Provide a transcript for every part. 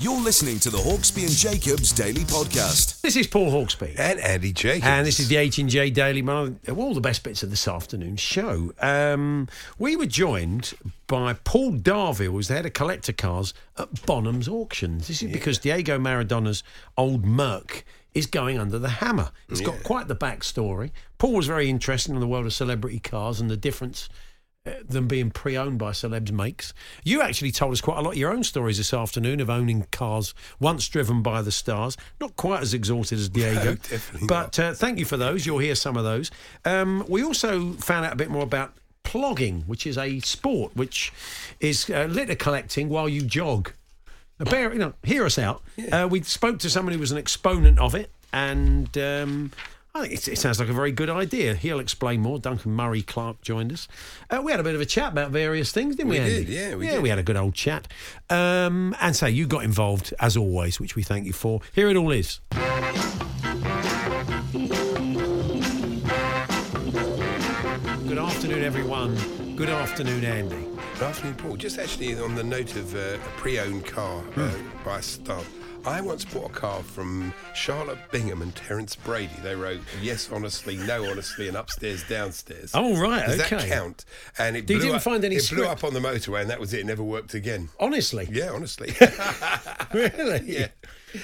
You're listening to the Hawksby and Jacobs Daily Podcast. This is Paul Hawksby. And Andy Jacobs. And this is the H&J Daily Mail. All the best bits of this afternoon's show. Um, we were joined by Paul Darville, who's the head of collector cars at Bonhams Auctions. This is because Diego Maradona's old Merc is going under the hammer. It's got quite the backstory. Paul was very interested in the world of celebrity cars and the difference them being pre-owned by celebs makes. You actually told us quite a lot of your own stories this afternoon of owning cars once driven by the stars. Not quite as exalted as Diego, definitely but uh, thank you for those. You'll hear some of those. Um, we also found out a bit more about plogging, which is a sport which is uh, litter collecting while you jog. Bear, you know, hear us out. Uh, we spoke to someone who was an exponent of it, and um, I think it, it sounds like a very good idea. He'll explain more. Duncan Murray Clark joined us. Uh, we had a bit of a chat about various things, didn't we? We Andy? did, yeah, we yeah, did. we had a good old chat. Um, and so you got involved as always, which we thank you for. Here it all is. Good afternoon, everyone. Good afternoon, Andy. Good afternoon, Paul. Just actually on the note of uh, a pre-owned car uh, Hmm. by a. I once bought a car from Charlotte Bingham and Terence Brady. They wrote yes, honestly, no, honestly, and upstairs, downstairs. Oh, right, Does okay. that count? And it You blew didn't up, find any It blew up on the motorway, and that was it. It never worked again. Honestly, Yeah, honestly, really? Yeah.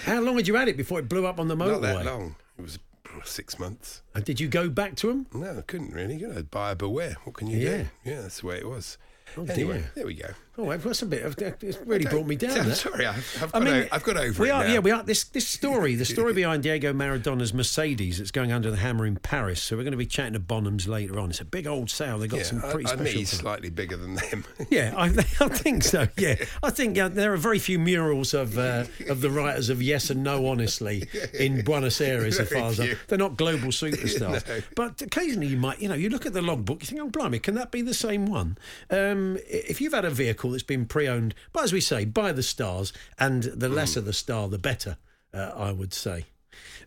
How long had you had it before it blew up on the motorway? not that long. It was six months. And did you go back to them? No, I couldn't really. You know, buyer beware. What can you Yeah. do? Yeah, that's the way it was. Oh, anyway, dear. there we go. Oh, that's a bit. Of, it's really brought me down. I'm sorry, I've, I've, I got, mean, o- I've got over we it are, now. Yeah, we are. This this story, the story behind Diego Maradona's Mercedes that's going under the hammer in Paris. So we're going to be chatting to Bonhams later on. It's a big old sale. They've got Yeah, some pretty I, I special. things. slightly bigger than them. Yeah, I, I think so. Yeah, I think uh, there are very few murals of uh, of the writers of Yes and No, honestly, in Buenos Aires. As Very far as I, they're not global superstars, No. but occasionally you might, you know, you look at the logbook, you think, oh blimey, can that be the same one? Um, if you've had a vehicle that's been pre-owned, but as we say, by the stars, and the Hmm. lesser the star, the better, uh, I would say.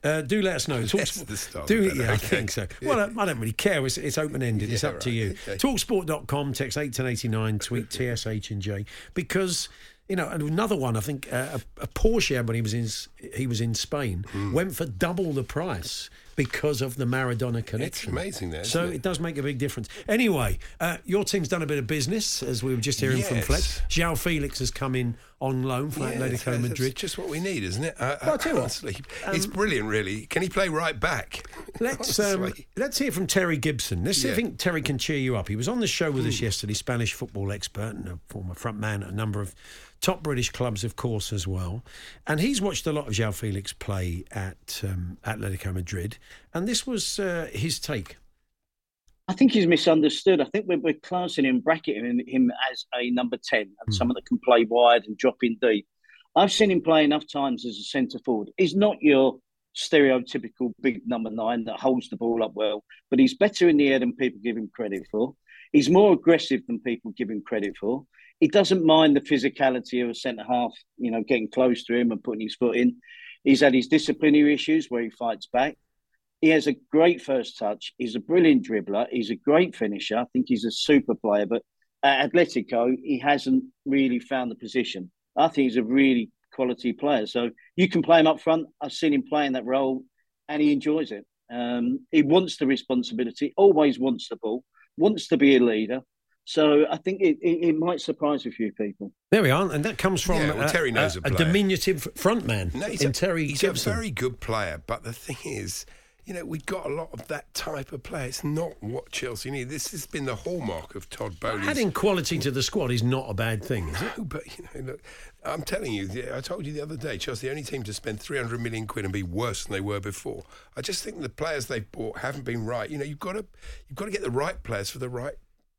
Uh, do let us know. The star, do, yeah, I think so. Well, I, I don't really care. It's, it's open ended. it's Yeah, up to you. okay. Talksport.com, text 81089, tweet TSH and J. Because, you know, and another one, I think uh, a, a Porsche when he was in he was in Spain Hmm. went for double the price because of the Maradona connection. It's amazing that, So it? it does make a big difference. Anyway, uh, your team's done a bit of business, as we were just hearing from Yes. Fletch. João Felix has come in on loan for Yeah, Atletico that's Madrid. just what we need, isn't it? Uh, Well, I'll tell you what, honestly, it's brilliant, really. Can he play right back? Let's um, let's hear from Terry Gibson. Let's see, I Yeah. think Terry can cheer you up. He was on the show with us yesterday, Spanish football expert and a former front man at a number of top British clubs, of course, as well. And he's watched a lot of João Felix play at um, Atletico Madrid, and this was uh, his take. I think he's misunderstood. I think we're, we're classing him, bracketing him, as a number 10 and someone that can play wide and drop in deep. I've seen him play enough times as a centre forward. He's not your stereotypical big number nine that holds the ball up well, but he's better in the air than people give him credit for. He's more aggressive than people give him credit for. He doesn't mind the physicality of a centre half, you know, getting close to him and putting his foot in. He's had his disciplinary issues where he fights back. He has a great first touch. He's a brilliant dribbler. He's a great finisher. I think he's a super player, but At Atletico, he hasn't really found the position. I think he's a really quality player. So you can play him up front. I've seen him playing that role, and he enjoys it. Um, he wants the responsibility, always wants the ball, wants to be a leader. So I think it, it, it might surprise a few people. There we are, and that comes from Yeah, well, a- Terry knows a, a a diminutive front man No, he's in a, Terry he's Gibson. a very good player, but the thing is, you know, we've got a lot of that type of player. It's not what Chelsea need. This has been the hallmark of Todd Boehly's. Adding quality to the squad is not a bad thing, is it? But you know, look, I'm telling you, I told you the other day, Chelsea, the only team to spend 300 million quid and be worse than they were before. I just think the players they've bought haven't been right. You know, you've got to, you've got to get the right players for the right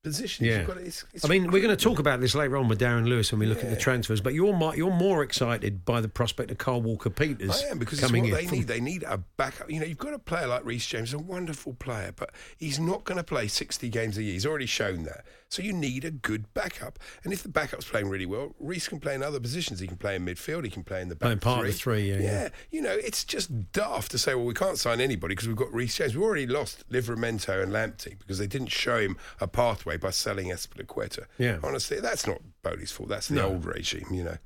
positions. Yeah. You've got to, it's, it's I mean, we're going to talk about this later on with Darren Lewis when we look at the transfers. But you're more, you're more excited by the prospect of Kyle Walker Peters I am because it's coming what in. they need. They need a backup. You know, you've got a player like Reece James, a wonderful player, but he's not going to play 60 games a year. He's already shown that. So you need a good backup. And if the backup's playing really well, Reece can play in other positions. He can play in midfield. He can play in the Playing back part of three. the three, yeah, yeah. You know, it's just daft to say, well, we can't sign anybody because we've got Reece James. We already lost Livramento and Lamptey because they didn't show him a pathway by selling Azpilicueta. Yeah. Honestly, that's not Boehly's fault. That's the old regime, you know.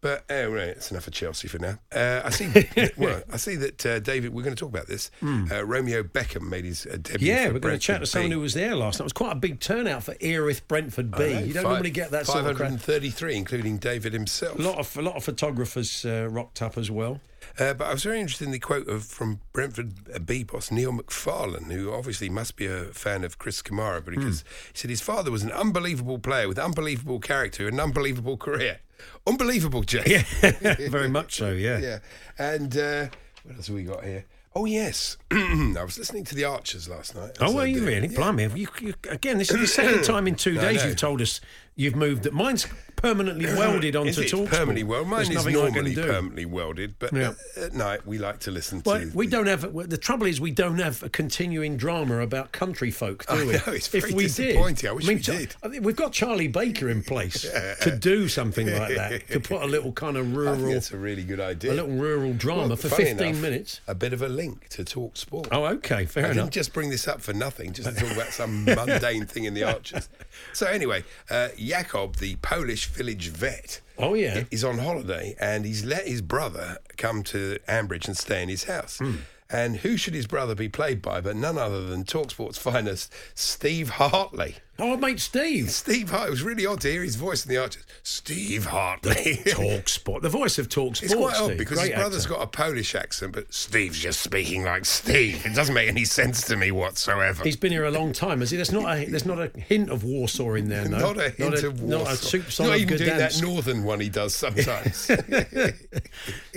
But anyway, it's enough of Chelsea for now. Uh, I see. well, I see that uh, David. We're going to talk about this. Uh, Romeo Beckham made his uh, debut. Yeah, we're going to chat to someone who was there last night. It was quite a big turnout for Erith Brentford B. know, you don't five- normally get that sort of crowd. 533, including David himself. A lot of a lot of photographers uh, rocked up as well. Uh, but I was very interested in the quote of from Brentford uh, B boss Neil McFarlane, who obviously must be a fan of Chris Kamara, because he said his father was an unbelievable player with unbelievable character and an unbelievable career. Unbelievable, Jay. Yeah, Very much so. Yeah. yeah. And uh, what else have we got here? Oh yes, I was listening to the Archers last night. Oh, were you really? Yeah. Blimey. You, you, again, this is the second time in two I days you've told us you've moved. That mine's permanently welded onto Is it Talksport. permanently welded? Mine There's is I normally permanently welded, but Yeah. uh, at night we like to listen Well, to. we the- don't have. well, The trouble is, we don't have a continuing drama about country folk, do I we? know, it's very if we disappointing. I wish we did. I think we've got Charlie Baker in place to do something like that, to put a little kind of rural, think it's a really good idea. a little rural drama Well, for 15 enough, minutes. A bit of a link to talk sport. Oh, okay, fair I enough. didn't just bring this up for nothing, just to talk about some mundane thing in the Archers. So anyway, uh, Jakob, the Polish village vet, Oh, yeah. is on holiday and he's let his brother come to Ambridge and stay in his house. Hmm. And who should his brother be played by but none other than Talksport's finest, Steve Hartley. Oh, mate, Steve. Steve Hart. It was really odd to hear his voice in the Archers. Steve Hartley. Talk Sport, the voice of Talk Sport. It's quite odd Steve. because Great his brother's actor. got a Polish accent, but Steve's just speaking like Steve. It doesn't make any sense to me whatsoever. He's been here a long time, has he? There's not a there's not a hint of Warsaw in there, no. Not a hint of Not Warsaw. a soup song Not of even doing that northern one he does sometimes.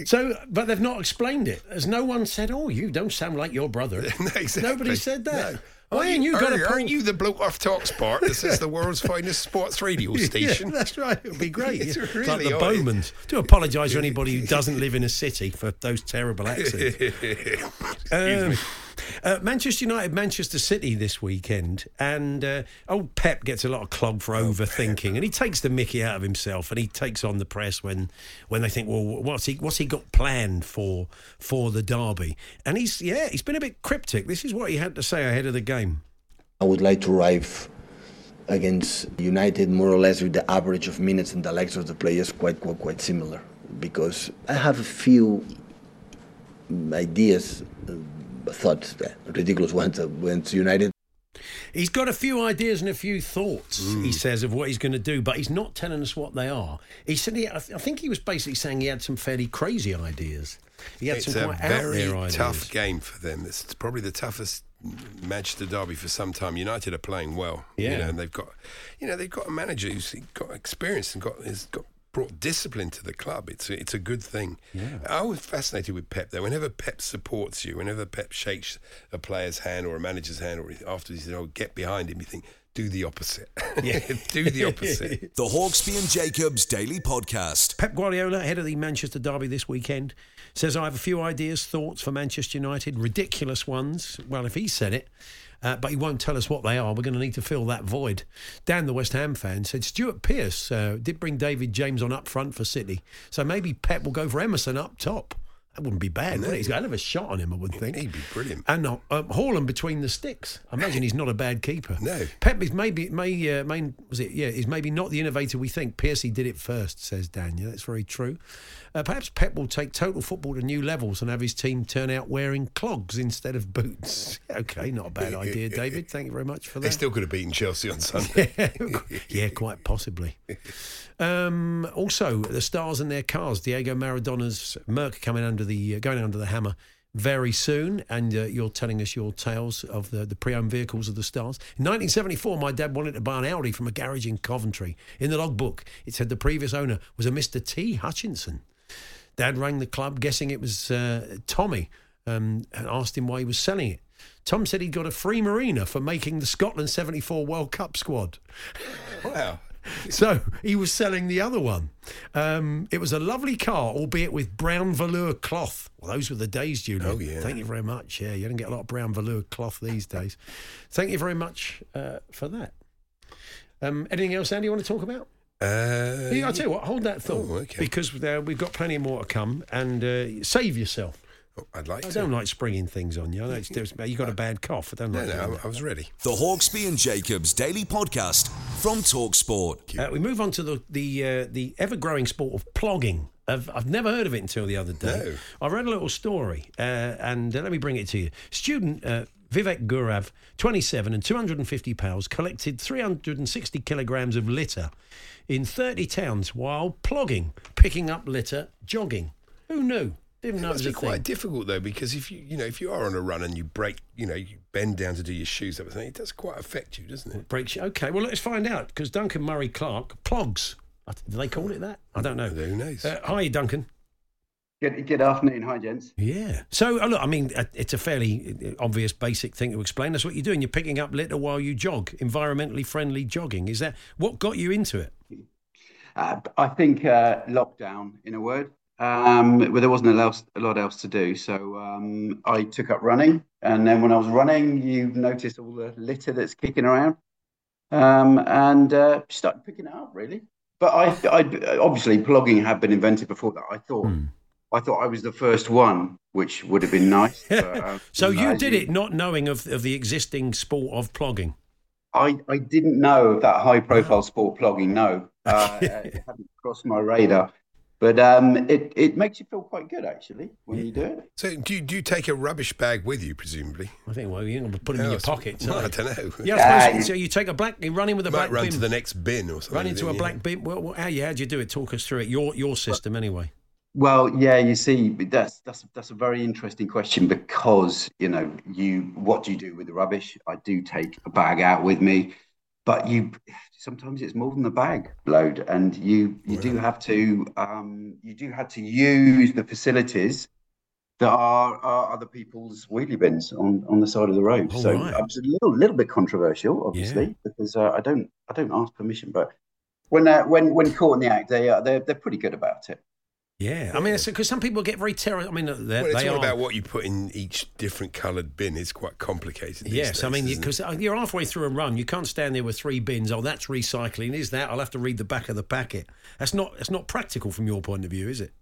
So, but they've not explained it. Has no one said, "Oh, you don't sound like your brother"? No, exactly. Nobody said that. No. Why Aren't you got a aren't, pull? aren't you the bloke off Talksport? This is the world's finest sports radio station. Yeah, that's right. It'd be great. It's really like the odd. Bowmans. Do apologise to anybody who doesn't live in a city for those terrible accents. Um, uh, Manchester United, Manchester City this weekend, and uh, old Pep gets a lot of clog for overthinking, and he takes the Mickey out of himself, and he takes on the press when when they think, well, what's he what's he got planned for for the derby? And he's yeah, he's been a bit cryptic. This is what he had to say ahead of the game. I would like to arrive against United more or less with the average of minutes and the legs of the players quite quite, quite similar because I have a few ideas, thoughts, uh, ridiculous ones uh, against United. He's got a few ideas and a few thoughts, Mm. he says, of what he's going to do, but he's not telling us what they are. He said, he, I, th- I think he was basically saying he had some fairly crazy ideas. He had It's some a quite out very there ideas. tough game for them. It's probably the toughest Manchester derby for some time. United are playing well, you Yeah. know, and they've got, you know, they've got a manager who's got experience and got has got brought discipline to the club. It's a, it's a good thing. I was fascinated with Pep though. Whenever Pep supports you, whenever Pep shakes a player's hand or a manager's hand, or after he says, "Oh, get behind him," you think. Do the opposite. Yeah. do the opposite. The Hawksby and Jacobs Daily Podcast. Pep Guardiola, head of the Manchester Derby this weekend, says, I have a few ideas, thoughts for Manchester United, ridiculous ones. Well, if he said it, uh, but he won't tell us what they are. We're going to need to fill that void. Dan, the West Ham fan, said Stuart Pearce uh, did bring David James on up front for City. So maybe Pep will go for Ederson up top. That wouldn't be bad. would it? He's got a hell of a shot on him, I would think. He'd be brilliant. And uh, um, Haaland between the sticks. I imagine he's not a bad keeper. No. Pep is maybe may uh, main was it? Yeah, he's maybe not the innovator we think. Piercy did it first, says Daniel. That's very true. Uh, perhaps Pep will take total football to new levels and have his team turn out wearing clogs instead of boots. okay, not a bad idea, David. Thank you very much for that. They still could have beaten Chelsea on Sunday. yeah, quite possibly. Um, also, the stars and their cars. Diego Maradona's Merc coming under the uh, going under the hammer very soon, and uh, you're telling us your tales of the, the pre-owned vehicles of the stars. In 1974, my dad wanted to buy an Audi from a garage in Coventry. In the logbook, it said the previous owner was a Mr. T. Hutchinson. Dad rang the club, guessing it was uh, Tommy, um, and asked him why he was selling it. Tom said he'd got a free marina for making the Scotland 74 World Cup squad. wow. So he was selling the other one. Um, it was a lovely car, albeit with brown velour cloth. Well, those were the days, Julian. Oh, yeah. Thank you very much. Yeah, you don't get a lot of brown velour cloth these days. Thank you very much uh, for that. Um, anything else, Andy, you want to talk about? Uh, Yeah, I'll tell you what, hold that thought. Oh, okay. Because uh, we've got plenty more to come and uh, save yourself. oh, I'd like I to. don't like springing things on you. I know it's, you got a bad cough. I don't No, like doing no, that. I was ready. The Hawksby and Jacobs Daily Podcast from Talksport. Uh, we move on to the the uh, the ever growing sport of plogging. I've, I've never heard of it until the other day. No. I read a little story, uh, and uh, let me bring it to you. Student uh, Vivek Gurav, 27 and 250 pounds, collected 360 kilograms of litter in 30 towns while plogging, picking up litter, jogging. Who knew? Didn't It know must be quite thing. difficult though, because if you you know if you are on a run and you break, you know, you bend down to do your shoes up, and it does quite affect you, doesn't it? Breaks. you. Okay, well let's find out because Duncan Murray Clark plogs. Do they call it that? I don't know. Who knows? Uh, hi, Duncan. Good, good afternoon. Hi, gents. Yeah. So, uh, look, I mean, uh, it's a fairly uh, obvious, basic thing to explain. That's what you're doing. You're picking up litter while you jog, environmentally friendly jogging. Is that what got you into it? Uh, I think uh, lockdown, in a word, um, where there wasn't a lot, a lot else to do. So um, I took up running. And then when I was running, you notice all the litter that's kicking around um, and uh, started picking it up, really. But I, I obviously, plogging had been invented before that. I thought. Hmm. I thought I was the first one, which would have been nice. But, um, So you did it not knowing of, of the existing sport of plogging. I, I didn't know of that high profile sport plogging. No, uh, it hadn't crossed my radar. But um, it, it makes you feel quite good actually when you do it. So do you, do you take a rubbish bag with you, presumably? I think, well, you're going to put them in Oh, your pocket. Well, I don't know. Yeah, Ah, I suppose, you- so you take a black, you run in with a black run bin. to the next bin or something. run into a then, yeah. black bin. Well, well, how, yeah, how'd you do it? Talk us through it. Your your system, anyway. Well, yeah, you see, that's that's that's a very interesting question because you know you what do you do with the rubbish? I do take a bag out with me, but you sometimes it's more than the bag load, and you you do have to um, you do have to use the facilities that are, are other people's wheelie bins on, on the side of the road. Oh, so right. it's a little little bit controversial, obviously, because uh, I don't I don't ask permission, but when uh, when when caught in the act, they are they're they're pretty good about it. Yeah, I mean, because some people get very terror. I mean, Well, it's they all are. about what you put in each different coloured bin. It's quite complicated. these Yes, I mean, because you're halfway through a run, you can't stand there with three bins. Oh, that's recycling. Is that? I'll have to read the back of the packet. That's not. That's not practical from your point of view, is it?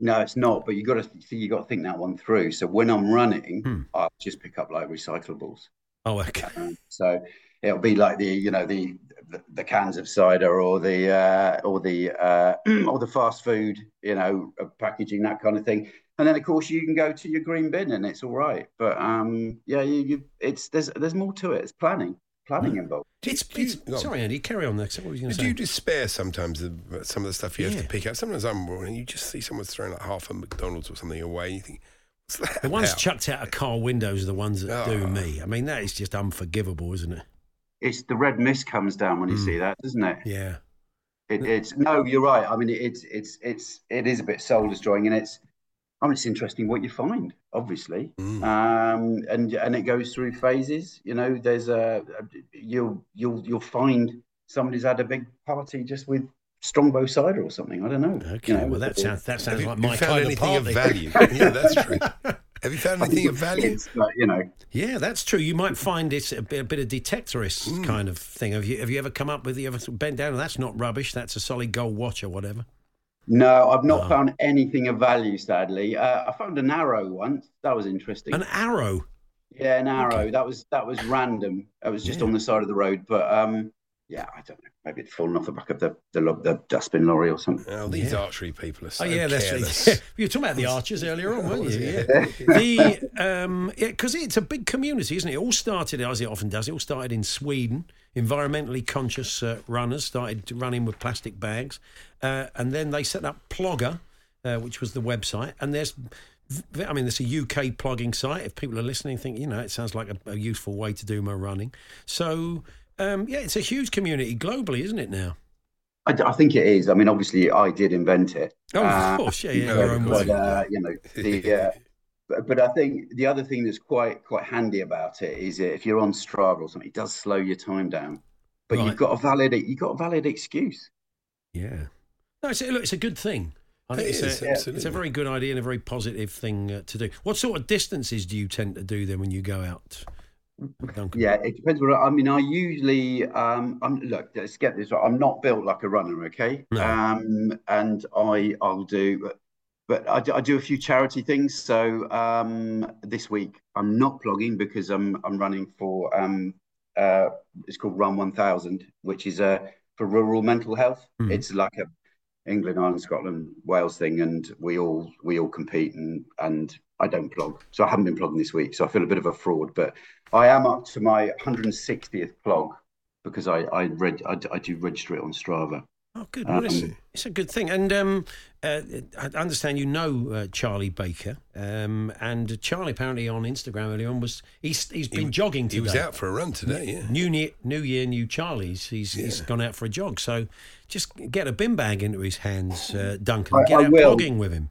No, it's not. But you got to see, you got to think that one through. So when I'm running, Hmm. I'll just pick up like recyclables. Oh, okay. Um, so it'll be like the you know the the, the cans of cider or the uh, or the uh, or the fast food you know uh, packaging that kind of thing. And then of course you can go to your green bin and it's all right. But um, yeah, you, you it's there's there's more to it. It's planning, planning involved. It's, do you- it's, go sorry, Andy. Carry on. Next. What were you going to Do say? you despair sometimes of some of the stuff you have to pick up? Sometimes I'm running, you just see someone's throwing like half a McDonald's or something away, and you think, what's that? the ones about? chucked out of car windows are the ones that do Oh. me. I mean, that is just unforgivable, isn't it? It's the red mist comes down when you Mm. see that, doesn't it? Yeah. It, it's no, you're right. I mean, it's it's it's it is a bit soul destroying, and it's I mean, it's interesting what you find, obviously, Mm. um, and and it goes through phases. You know, there's a you'll you'll you'll find somebody's had a big party just with Strongbow cider or something. I don't know. Okay. You know, well, that sounds that sounds like have my kind anything of of value? yeah, that's true. Have you found anything of value? fits, but, you know, Yeah, that's true. You might find it's a bit, a bit of detectorist Mm. kind of thing. Have you have you ever come up with you ever bent down? and That's not rubbish. That's a solid gold watch or whatever. No, I've not Oh. found anything of value, sadly. Uh, I found an arrow once. That was interesting. An arrow. yeah, an arrow. Okay. That was that was random. It was just Yeah. on the side of the road. But um, yeah, I don't know. Maybe it's fallen off the back of the the, the dustbin lorry or something. Oh, these Yeah. archery people are so Oh yeah, that's careless. you were talking about the archers earlier on, weren't you? Yeah. Yeah. the um, yeah, because it's a big community, isn't it? It all started as it often does. It all started in Sweden. Environmentally conscious uh, runners started running with plastic bags, uh, and then they set up Plogger, uh, which was the website. And there's, v- I mean, there's a UK plogging site. If people are listening, think you know, it sounds like a, a useful way to do my running. So um, yeah, it's a huge community globally, isn't it now? I think it is. I mean, obviously, I did invent it. Oh, of Uh, course, yeah, yeah, no, of course. but uh, you know the uh, but, but I think the other thing that's quite quite handy about it is that if you're on Strava or something, it does slow your time down. But Right. you've got a valid you've got a valid excuse. Yeah. No, it's a, look, it's a good thing. I think It it's, is, a, it's a very good idea and a very positive thing uh, to do. What sort of distances do you tend to do then when you go out? Duncan? Yeah, it depends. What I mean, I usually um, I'm look. Let's get this right. I'm not built like a runner, okay? No. Um, and I I'll do, but I do, I do a few charity things. So um, this week I'm not plogging because I'm I'm running for um uh it's called Run One Thousand, which is uh for rural mental health. Mhm. It's like a England, Ireland, Scotland, Wales thing, and we all we all compete and and I don't plog, so I haven't been plogging this week, so I feel a bit of a fraud, but I am up to my 160th plog because I I read I, I do register it on Strava. Oh, good. Well, it's, Um, it's a good thing. And um, uh, I understand you know uh, Charlie Baker. Um, and Charlie apparently on Instagram earlier on was he's he's been He- jogging today. He was out for a run today, yeah. New year, new year, new Charlie's. He's he's Yeah. gone out for a jog. So just get a bin bag into his hands, uh, Duncan. I- get I out will. plogging with him.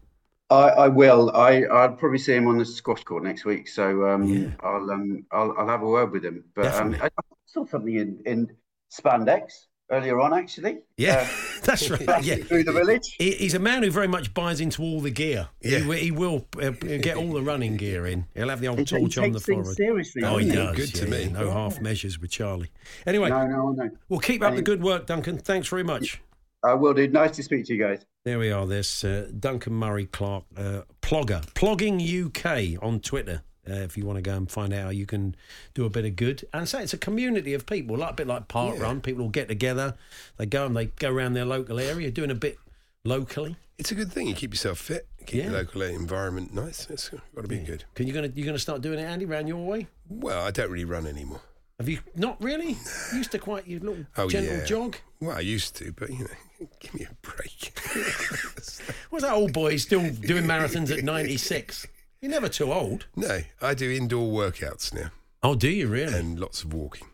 I, I will. I I'll probably see him on the squash court next week, so um, Yeah. I'll um I'll, I'll have a word with him. But um, I, I saw something in in spandex earlier on, actually. Yeah, Uh, that's right. Yeah. through the village. He, he's a man who very much buys into all the gear. Yeah. He, he will uh, get all the running gear in. He'll have the old He, he torch on the takes forehead. seriously. Oh, he doesn't does. Good to yeah, me. yeah, No half measures with Charlie. Anyway, No, no, no. well, keep up the good work, Duncan. Thanks very much. I will do. Nice to speak to you guys. There we are. There's uh, Duncan Murray Clark, uh, Plogger, Plogging UK on Twitter. Uh, if you want to go and find out how you can do a bit of good, and say it's a community of people, like a bit like Park Yeah. Run. People will get together, they go and they go around their local area, doing a bit locally. It's a good thing. You keep yourself fit, keep Yeah. your local environment nice. It's got to be good. Can you gonna you gonna start doing it, Andy, round your way? Well, I don't really run anymore. Have you not really? You used to quite your little Oh, gentle yeah. jog. Well, I used to, but you know, give me a break. Was that old boy still doing marathons at ninety six? You're never too old. no, I do indoor workouts now Oh, do you really? and lots of walking.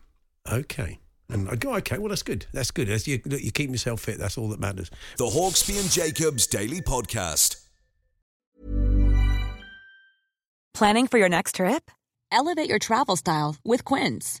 Okay. And I go, okay, well, that's good. That's good. That's, you, look, you keep yourself fit. That's all that matters. The Hawksby and Jacobs Daily Podcast. Planning for your next trip? Elevate your travel style with Quince.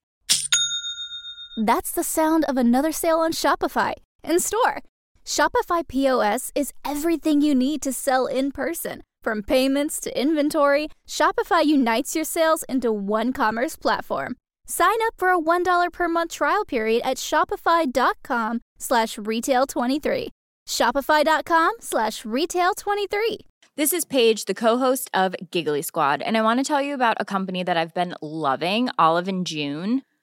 That's the sound of another sale on Shopify in store. Shopify POS is everything you need to sell in person. From payments to inventory, Shopify unites your sales into one commerce platform. Sign up for a $1 per month trial period at shopify.com slash retail 23. Shopify.com slash retail 23. This is Paige, the co-host of Giggly Squad, and I want to tell you about a company that I've been loving, Olive and June.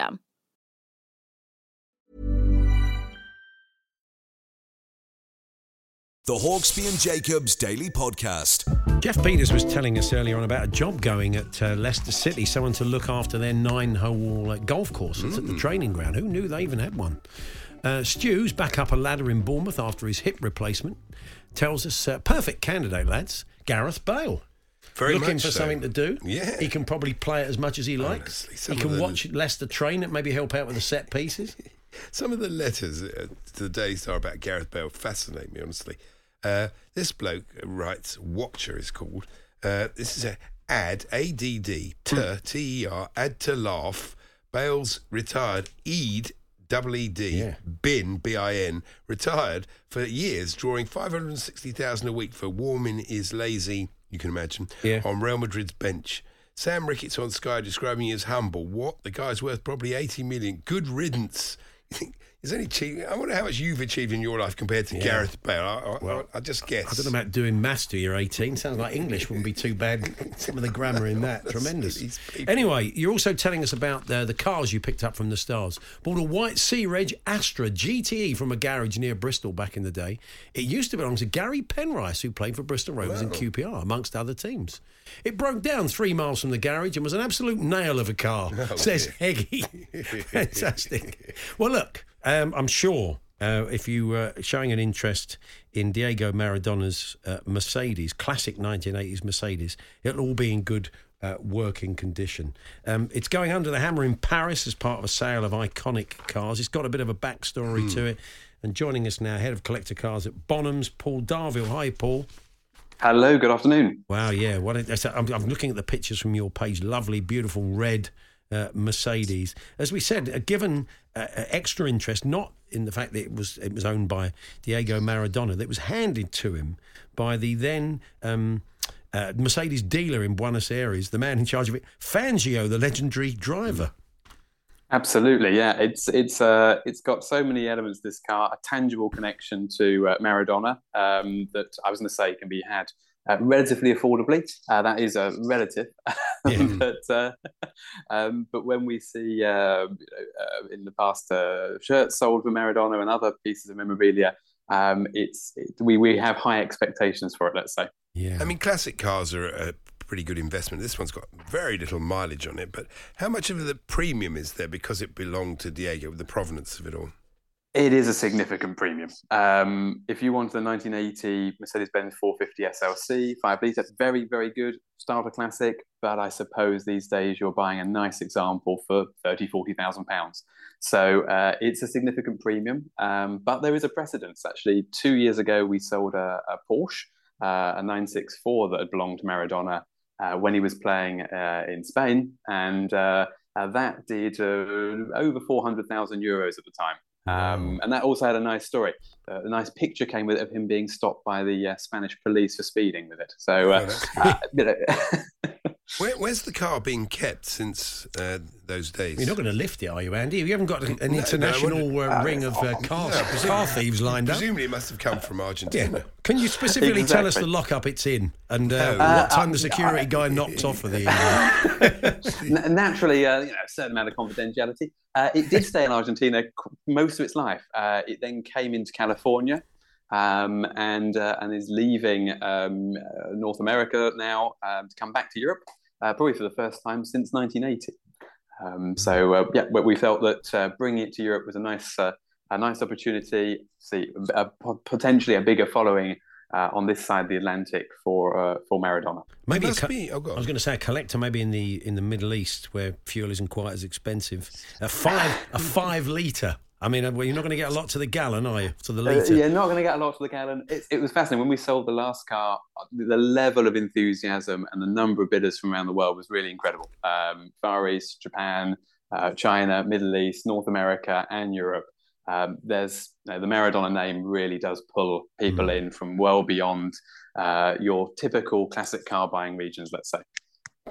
System. The Hawksby and Jacobs Daily Podcast. Jeff Peters was telling us earlier on about a job going at uh, Leicester City, someone to look after their nine hole uh, golf courses at the training ground. Who knew they even had one? Uh, Stew's back up a ladder in Bournemouth after his hip replacement. Tells us, uh, perfect candidate, lads. Gareth Bale. Very Looking for so. something to do. Yeah. He can probably play it as much as he likes. Honestly, he can watch Leicester train it, maybe help out with the set pieces. Some of the letters uh, to the Daily Star about Gareth Bale fascinate me, honestly. Uh, this bloke writes, Watcher is called. Uh, this is a ad, A-D-D, T, T-E-R, ad to laugh. Bale's retired, Eid, double E-D, Yeah. bin, B-I-N, retired for years, drawing 560,000 a week for Warming is Lazy, you can imagine, Yeah. on Real Madrid's bench. Sam Ricketts on Sky describing him as humble. What? The guy's worth probably 80 million. Good riddance. Is any achieved? I wonder how much you've achieved in your life compared to Yeah. Gareth Bale. I, I, Well, I, I just guess. I don't know about doing maths till you're 18. Sounds like English wouldn't be too bad. Some of the grammar in that, tremendous. Anyway, you're also telling us about uh, the cars you picked up from the stars. Bought a white Sea Reg Astra GTE from a garage near Bristol back in the day. It used to belong to Gary Penrice, who played for Bristol Rovers and QPR, amongst other teams. It broke down three miles from the garage and was an absolute nail of a car, says Heggy. Fantastic. Well, look, um, I'm sure uh, if you were showing an interest in Diego Maradona's uh, Mercedes, classic 1980s Mercedes, it'll all be in good uh, working condition. Um, it's going under the hammer in Paris as part of a sale of iconic cars. It's got a bit of a backstory to it. And joining us now, head of collector cars at Bonhams, Paul Darville. Hi, Paul. Hello, good afternoon. Wow, yeah. What a- I'm, I'm looking at the pictures from your page. Lovely, beautiful red uh, Mercedes. As we said, uh, given uh, uh, extra interest, not in the fact that it was it was owned by Diego Maradona, that was handed to him by the then. Um, uh, Mercedes dealer in Buenos Aires, the man in charge of it, Fangio, the legendary driver. Absolutely, yeah. It's it's uh it's got so many elements. This car, a tangible connection to uh, Maradona um, that I was going to say can be had uh, relatively affordably. Uh, that is a relative, but uh, um, but when we see uh, you know, uh, in the past uh, shirts sold for Maradona and other pieces of memorabilia, um, it's it, we we have high expectations for it. Let's say. Yeah. I mean, classic cars are a pretty good investment. This one's got very little mileage on it, but how much of the premium is there because it belonged to Diego, the provenance of it all? It is a significant premium. Um, if you want the 1980 Mercedes-Benz 450 SLC, five litre, very, very good style starter classic. But I suppose these days you're buying a nice example for 30, 40,000 pounds. So uh, it's a significant premium. Um, but there is a precedence. Actually, two years ago we sold a, a Porsche, uh, a 964 that had belonged to Maradona uh, when he was playing uh, in Spain, and uh, uh, that did over 400,000 euros at the time. Um, and that also had a nice story. Uh, a nice picture came with it of him being stopped by the uh, Spanish police for speeding with it. So, uh, uh, you know, Where, where's the car being kept since uh, those days? You're not going to lift it, are you, Andy? You haven't got an No, no, international wouldn't- uh, ring of uh, car, No, car thieves lined up. Presumably, it must have come from Argentina. Yeah. Can you specifically tell us the lockup it's in and uh, Uh, what time uh, the security guy knocks off of the evening? Naturally, uh, you know, a certain amount of confidentiality. Uh, it did stay in Argentina most of its life. Uh, it then came into California um, and uh, and is leaving um, uh, North America now um, to come back to Europe, uh, probably for the first time since 1980. Um, so uh, yeah, but we felt that uh, bringing it to Europe was a nice uh, a nice opportunity. See, a, po- potentially a bigger following. Uh, on this side of the Atlantic for uh, for Maradona. Maybe a must co- be- oh, go I was going to say a collector, maybe in the in the Middle East where fuel isn't quite as expensive. A five a five liter. I mean, uh, well, you're not going to get a lot to the gallon, are you? To the Uh, litre. yeah, not going to get a lot to the gallon. It, it was fascinating when we sold the last car. The level of enthusiasm and the number of bidders from around the world was really incredible. Um, Far East, Japan, uh, China, Middle East, North America, and Europe. Um, there's you know, the Maradona name really does pull people in from well beyond uh, your typical classic car buying regions. Let's say.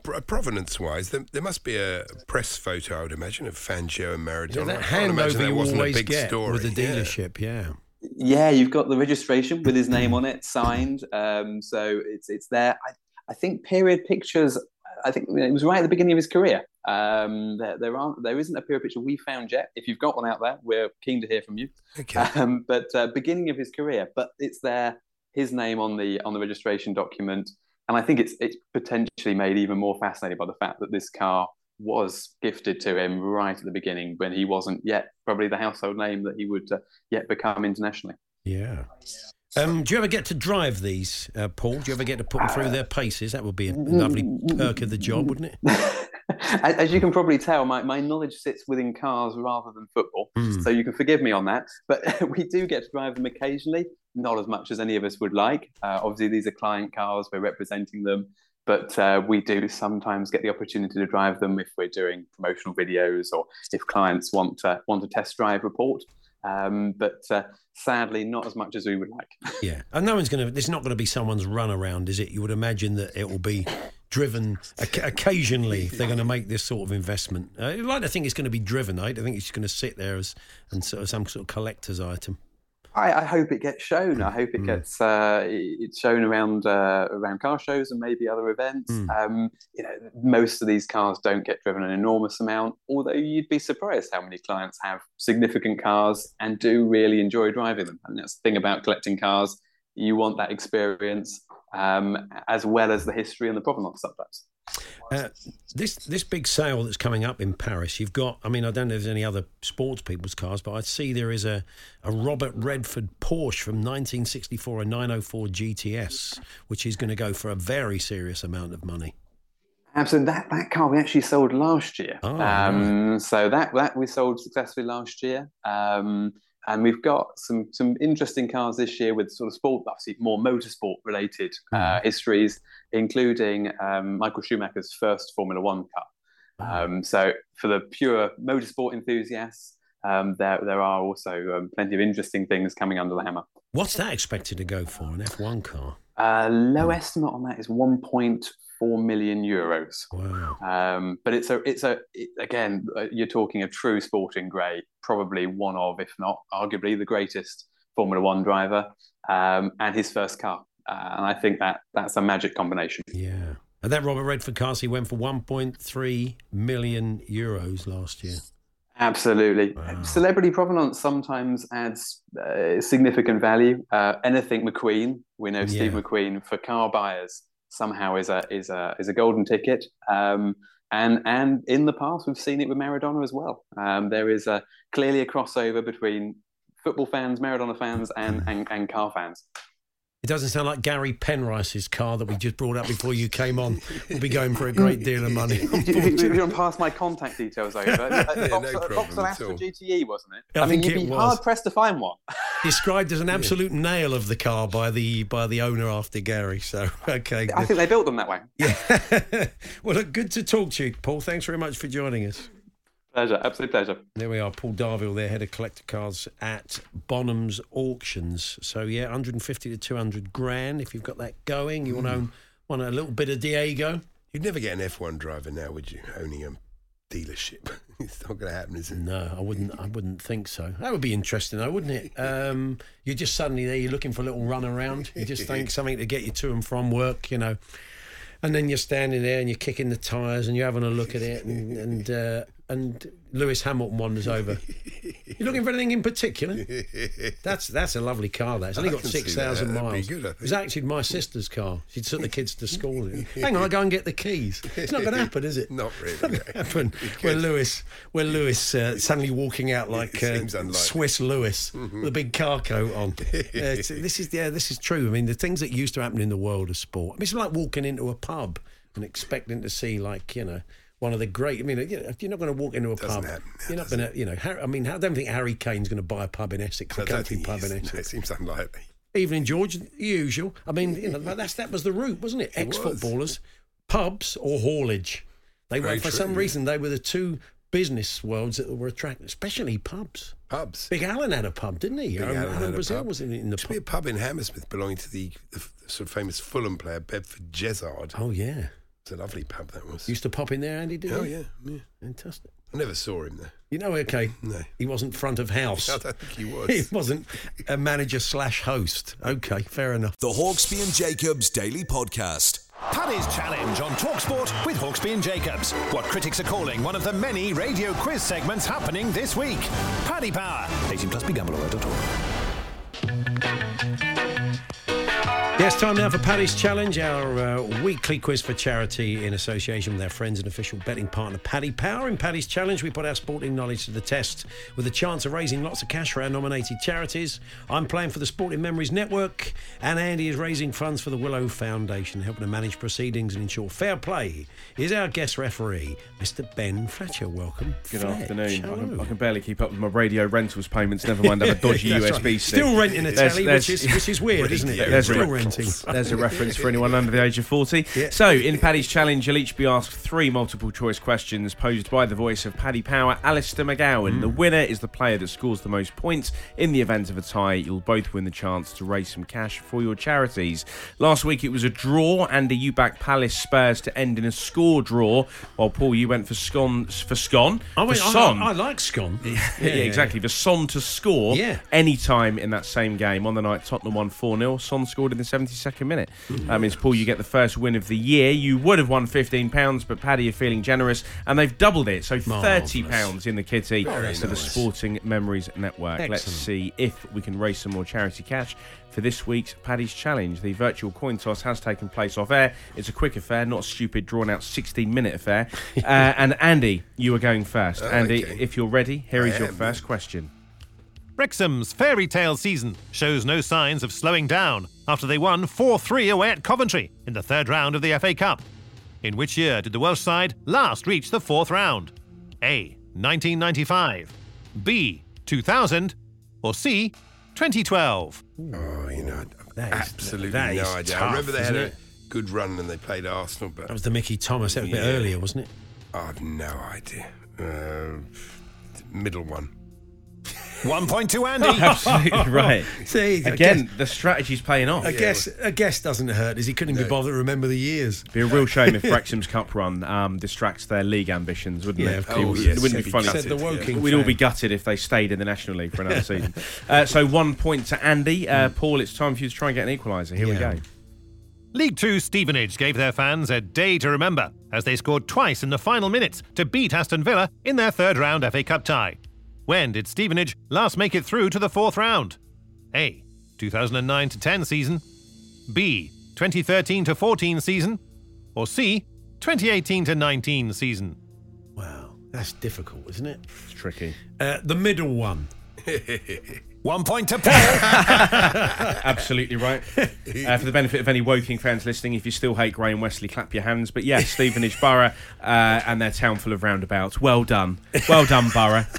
Pro- Provenance-wise, there, there must be a press photo, I would imagine, of Fangio and Maradona. Yeah, that handover that you wasn't a always big get story. with the dealership, yeah. Yeah, you've got the registration with his name on it, signed. Um, so it's it's there. I, I think period pictures I think it was right at the beginning of his career. Um, there, there aren't, there isn't a period picture we found yet. If you've got one out there, we're keen to hear from you. Okay. Um, but uh, beginning of his career, but it's there, his name on the on the registration document, and I think it's it's potentially made even more fascinating by the fact that this car was gifted to him right at the beginning when he wasn't yet probably the household name that he would uh, yet become internationally. Yeah. Um, do you ever get to drive these, uh, Paul? Do you ever get to put them through their paces? That would be a lovely perk of the job, wouldn't it? As as you can probably tell, my, my knowledge sits within cars rather than football. Mm. So you can forgive me on that. But we do get to drive them occasionally, not as much as any of us would like. Uh, obviously, these are client cars, we're representing them. But uh, we do sometimes get the opportunity to drive them if we're doing promotional videos or if clients want to, want a test drive report. Um, but uh, sadly, not as much as we would like. Yeah, and no one's going to. It's not going to be someone's run around, is it? You would imagine that it will be driven occasionally if they're going to make this sort of investment. Uh, I'd like to think it's going to be driven. I don't think it's going to sit there as and sort of some sort of collector's item. I, I hope it gets shown. I hope it gets uh, it's shown around uh, around car shows and maybe other events. Mm. Um, you know, most of these cars don't get driven an enormous amount. Although you'd be surprised how many clients have significant cars and do really enjoy driving them. And that's the thing about collecting cars. You want that experience um, as well as the history and the provenance sometimes. Uh, this this big sale that's coming up in Paris, you've got. I mean, I don't know if there's any other sports people's cars, but I see there is a, a Robert Redford Porsche from 1964, a 904 GTS, which is going to go for a very serious amount of money. Absolutely. That, that car we actually sold last year. Oh, um, So that, that we sold successfully last year. Um, and we've got some some interesting cars this year with sort of sport, obviously more motorsport related uh, histories, including um, Michael Schumacher's first Formula One car. Um, so for the pure motorsport enthusiasts, um, there there are also um, plenty of interesting things coming under the hammer. What's that expected to go for? An F1 car? Uh, low estimate on that is 1.4 million euros. Wow. Um, but it's a, it's a, it, again, uh, you're talking a true sporting great, probably one of, if not arguably, the greatest Formula One driver, um, and his first car. Uh, and I think that that's a magic combination. Yeah. And that Robert Redford car, he went for 1.3 million euros last year. Absolutely. Celebrity provenance sometimes adds uh, significant value. Uh, anything McQueen, we know Steve McQueen for car buyers somehow is a is a is a golden ticket. Um, and and in the past we've seen it with Maradona as well. Um, there is a clearly a crossover between football fans, Maradona fans, and and, and car fans. It doesn't sound like Gary Penrice's car that we just brought up before you came on. We'll be going for a great deal of money. you you don't pass my contact details over. Uh, Yeah, no Vauxhall- problem Vauxhall at Astra. GTE, wasn't it? I I, mean, you'd be was. hard pressed to find one. Described as an absolute nail of the car by the by the owner after Gary. So okay. I think they built them that way. Yeah. well, look, good to talk to you, Paul. Thanks very much for joining us. Pleasure, absolute pleasure. There we are, Paul Darville, there, head of collector cars at Bonhams Auctions. So yeah, 150 to 200 grand if you've got that going. You want to own want a little bit of Diego. You'd never get an F1 driver now, would you? Owning a dealership. it's not going to happen, is it? No, I wouldn't. I wouldn't think so. That would be interesting, though, wouldn't it? Um, you're just suddenly there. You're looking for a little run around. You just think something to get you to and from work, you know. And then you're standing there and you're kicking the tyres and you're having a look at it, and and, uh, and Lewis Hamilton wanders over. You looking for anything in particular? That's that's a lovely car. That it's only got six thousand miles. good, It was actually my sister's car. She took the kids to school. in. Hang on, I go and get the keys. It's not going to happen, is it? Not really. Not going to happen. When Lewis, when Lewis uh, suddenly walking out like uh. Swiss Lewis with a big car coat on. It's- this is yeah, this is true. I mean, the things that used to happen in the world of sport. I mean, it's like walking into a pub and expecting to see like you know. One of the great. I mean, you know, you're not going to walk into a Doesn't pub. happen. You're not going to, you know. Harry, I mean, I don't think Harry Kane's going to buy a pub in Essex, a country pub in. Essex. No, it seems unlikely. Evening George, usual. I mean, you know, that's that was the route, wasn't it? It Ex was. footballers, pubs or haulage. They were for true, some yeah. reason they were the two business worlds that were attracted, especially pubs. Pubs. Big Alan had a pub, didn't he? Big um, Alan, Alan had a Brazil pub. was in, in the Used to be pub. a pub in Hammersmith belonging to the, the sort of famous Fulham player Bedford Jezard. Oh yeah, It's a lovely pub that was. used to pop in there, Andy. Did Oh he? yeah, yeah. fantastic. I never saw him there. You know, okay, No. he wasn't front of house. I don't think he was. He wasn't a manager slash host. Okay, fair enough. The Hawksby and Jacobs Daily Podcast. Paddy's Challenge on Talksport with Hawksby and Jacobs. What critics are calling one of the many radio quiz segments happening this week. Paddy Power. 18 plus Yes, time now for Paddy's Challenge, our uh, weekly quiz for charity in association with our friends and official betting partner Paddy Power. In Paddy's Challenge, we put our sporting knowledge to the test with a chance of raising lots of cash for our nominated charities. I'm playing for the Sporting Memories Network, and Andy is raising funds for the Willow Foundation, helping to manage proceedings and ensure fair play. Is our guest referee, Mr. Ben Fletcher. Welcome. Good Fletch. afternoon. I can, I can barely keep up with my radio rentals payments. Never mind have a dodgy USB right. stick. Still renting a telly, there's- which is which is weird, isn't it? There's Still a, renting. there's a reference for anyone under the age of 40. So, in Paddy's challenge, you'll each be asked three multiple choice questions posed by the voice of Paddy Power, Alistair McGowan. Mm. The winner is the player that scores the most points. In the event of a tie, you'll both win the chance to raise some cash for your charities. Last week it was a draw. Andy, you backed Palace Spurs to end in a score draw, while Paul, you went for Scon for Scon. I, for mean, I, Son. I, I like scone. Yeah, exactly. For Son to score Yeah. any time in that same game. On the night, Tottenham won 4 0. Son scored in the 72nd minute. That means, Paul, you get the first win of the year. You would have won £15, but Paddy, you're feeling generous, and they've doubled it. So £30 in the kitty Very to the. Sporting Memories Network. Let's see if we can raise some more charity cash. For this week's Paddy's Challenge, the virtual coin toss has taken place off air. It's a quick affair, not a stupid, drawn out 16 minute affair. uh, and Andy, you are going first. Andy, Okay. if you're ready, here is I your am, first question. Wrexham's fairy tale season shows no signs of slowing down after they won 4 3 away at Coventry in the third round of the FA Cup. In which year did the Welsh side last reach the fourth round? A. 1995, B. 2000, or C. 2012? Oh, you know, That is- absolutely that no is idea. tough, I remember they had isn't a it? good run and they played Arsenal, but That was the Mickey Thomas. That was a bit earlier, wasn't it? I've no idea. Uh, middle one. One point to Andy. Absolutely right. See, Again, guess- the strategy's paying off. I guess a guess doesn't hurt, as he couldn't be No. bothered to remember the years. It'd Be a real shame if Wrexham's cup run um, distracts their league ambitions, wouldn't Yeah, it? of It course. would- yes. It wouldn't be Said funny. Said the Woking. We'd all be gutted if they stayed in the National League for another season. Uh, so one point to Andy. Uh, Paul, it's time for you to try and get an equaliser. Here we go. League Two Stevenage gave their fans a day to remember as they scored twice in the final minutes to beat Aston Villa in their third round FA Cup tie. When did Stevenage last make it through to the fourth round? A. 2009 to 10 season, B. 2013 to 14 season, or C. 2018 to 19 season. Wow, that's difficult, isn't it? It's tricky. Uh, the middle one. One point to Paul. Absolutely right. Uh, for the benefit of any Woking fans listening, if you still hate Graham Westley, clap your hands. But yes, Stevenage Borough uh, and their town full of roundabouts. Well done. Well done, Borough.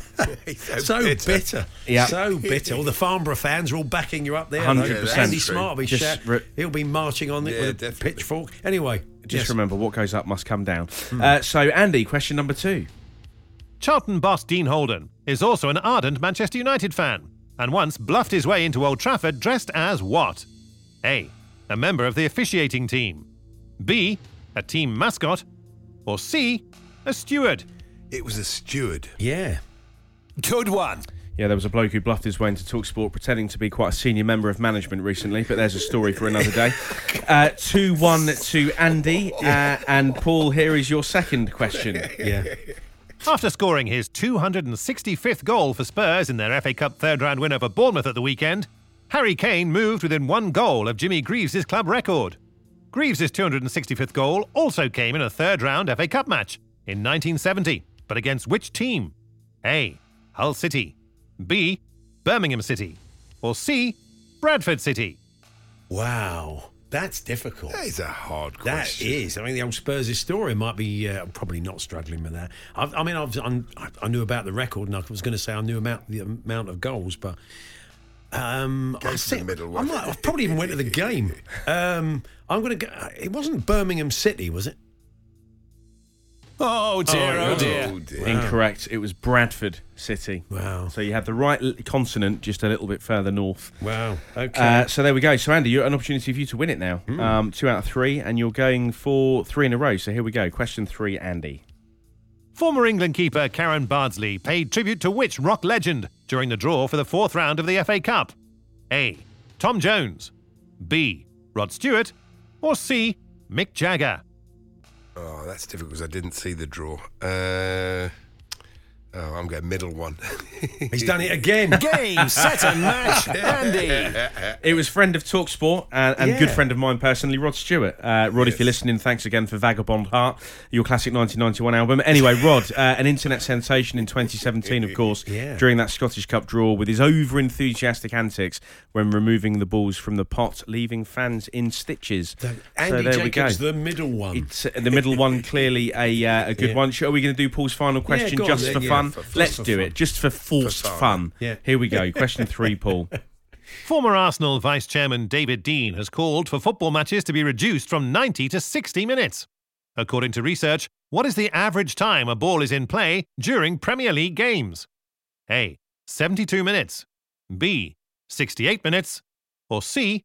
So bitter. Yeah. So bitter. All the Farnborough fans are all backing you up there. 100%. Andy Smart will be Just re- He'll be marching on it Yeah, with a pitchfork. Anyway, Just yes. remember, what goes up must come down. Uh, so, Andy, question number two. Charlton boss Dean Holden is also an ardent Manchester United fan and once bluffed his way into Old Trafford dressed as what? A. A member of the officiating team. B. A team mascot. Or C. A steward. It was a steward. Yeah. Good one. Yeah, there was a bloke who bluffed his way into Talksport pretending to be quite a senior member of management recently, but there's a story for another day. Uh, 2 1 to Andy. Uh, and Paul, here is your second question. Yeah. After scoring his 265th goal for Spurs in their FA Cup third round win over Bournemouth at the weekend, Harry Kane moved within one goal of Jimmy Greaves' club record. Greaves' 265th goal also came in a third round FA Cup match in 1970, but against which team? A. Hull City. B. Birmingham City. Or C. Bradford City. Wow. That's difficult. That is a hard That question. is. I mean, the old Spurs' story might be uh, probably not struggling with that. I, I mean, I've, I'm, I knew about the record, and I was going to say I knew about the amount of goals, but um, I think middle I might. I probably even went to the game. Um, I'm going to go. It wasn't Birmingham City, was it? Oh dear, Oh, oh dear. Oh, dear. Incorrect. It was Bradford City. Wow. So you had the right l- consonant just a little bit further north. Wow. Okay. Uh, so there we go. So Andy, you're an opportunity for you to win it now. Um, two out of three, and you're going for three in a row. So here we go. Question three, Andy. Former England keeper Karen Bardsley paid tribute to which rock legend during the draw for the fourth round of the FA Cup? A. Tom Jones. B. Rod Stewart. Or C. Mick Jagger. Oh, that's difficult because I didn't see the draw. Uh, oh, I'm going middle one. He's done it again. Game, set and match. Andy. It was friend of Talksport and, and good friend of mine personally, Rod Stewart. Uh, Rod, if you're listening, thanks again for Vagabond Heart, your classic 1991 album. Anyway, Rod, uh, an internet sensation in 2017, of course, Yeah. during that Scottish Cup draw with his over enthusiastic antics when removing the balls from the pot, leaving fans in stitches. Andy so there we go. The middle one. It's uh, the middle one, clearly a uh, a good Yeah. one. Are we going to do Paul's final question go on just then, for yeah, fun? for- just Let's for do fun. it, just for forced fun. fun. Yeah. Here we go. Question three, Paul. Former Arsenal vice chairman David Dein has called for football matches to be reduced from 90 to 60 minutes. According to research, what is the average time a ball is in play during Premier League games? A. 72 minutes. B. 68 minutes. Or C.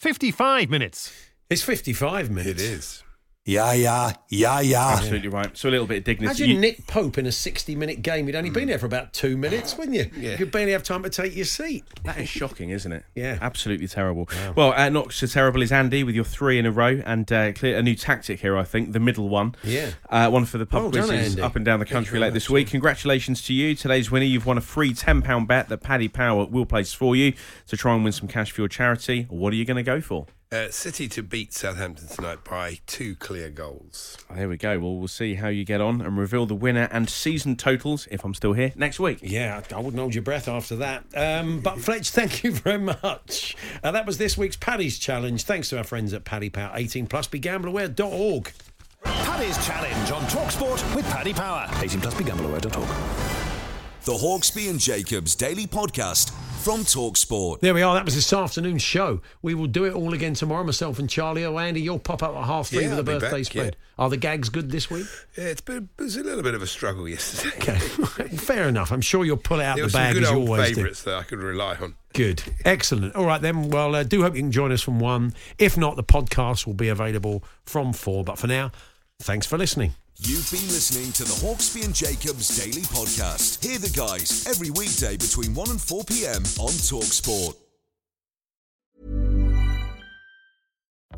55 minutes. It's 55 minutes. it is. Yeah, yeah, yeah, yeah. Absolutely right. So a little bit of dignity. Imagine You- Nick Pope in a 60 minute game. You'd only been there for about two minutes, wouldn't you? Yeah. You'd barely have time to take your seat. That is shocking, isn't it? Yeah. Absolutely terrible. Well, uh, not so terrible is Andy with your three in a row and uh, clear, a new tactic here, I think, the middle one. Yeah. Uh, one for the pub Well quizzes Andy. up and down the country late this week. Congratulations to you. Today's winner, you've won a free £10 bet that Paddy Power will place for you to try and win some cash for your charity. What are you going to go for? Uh, City to beat Southampton tonight by two clear goals. There we go. Well, we'll see how you get on and reveal the winner and season totals, if I'm still here, next week. Yeah, I wouldn't hold your breath after that. Um, but Fletch, thank you very much. Uh, that was this week's Paddy's Challenge. Thanks to our friends at Paddy Power 18 Plus. BeGambleAware.org. Paddy's Challenge on Talksport with Paddy Power. 18 plus begambleaware.org. The Hawksbee and Jacobs Daily Podcast from Talksport. There we are. That was this afternoon's show. We will do it all again tomorrow. Myself and Charlie. Oh, Andy, you'll pop up at half three Yeah, with a birthday back, spread. Are the gags good this week? Yeah, it's been it was a little bit of a struggle yesterday. Okay, fair enough. I'm sure you'll pull it out There the bag as you always do. favourites that I could rely on. Good. Excellent. All right, then. Well, uh, do hope you can join us from one. If not, the podcast will be available from four. But for now, thanks for listening. You've been listening to the Hawksbee and Jacobs Daily Podcast. Hear the guys every weekday between 1 and 4 p.m. on Talksport.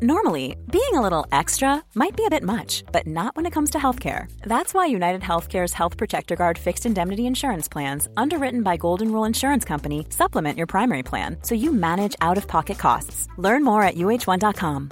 Normally, being a little extra might be a bit much, but not when it comes to healthcare. That's why United Healthcare's Health Protector Guard fixed indemnity insurance plans, underwritten by Golden Rule Insurance Company, supplement your primary plan so you manage out of pocket costs. Learn more at uh1.com.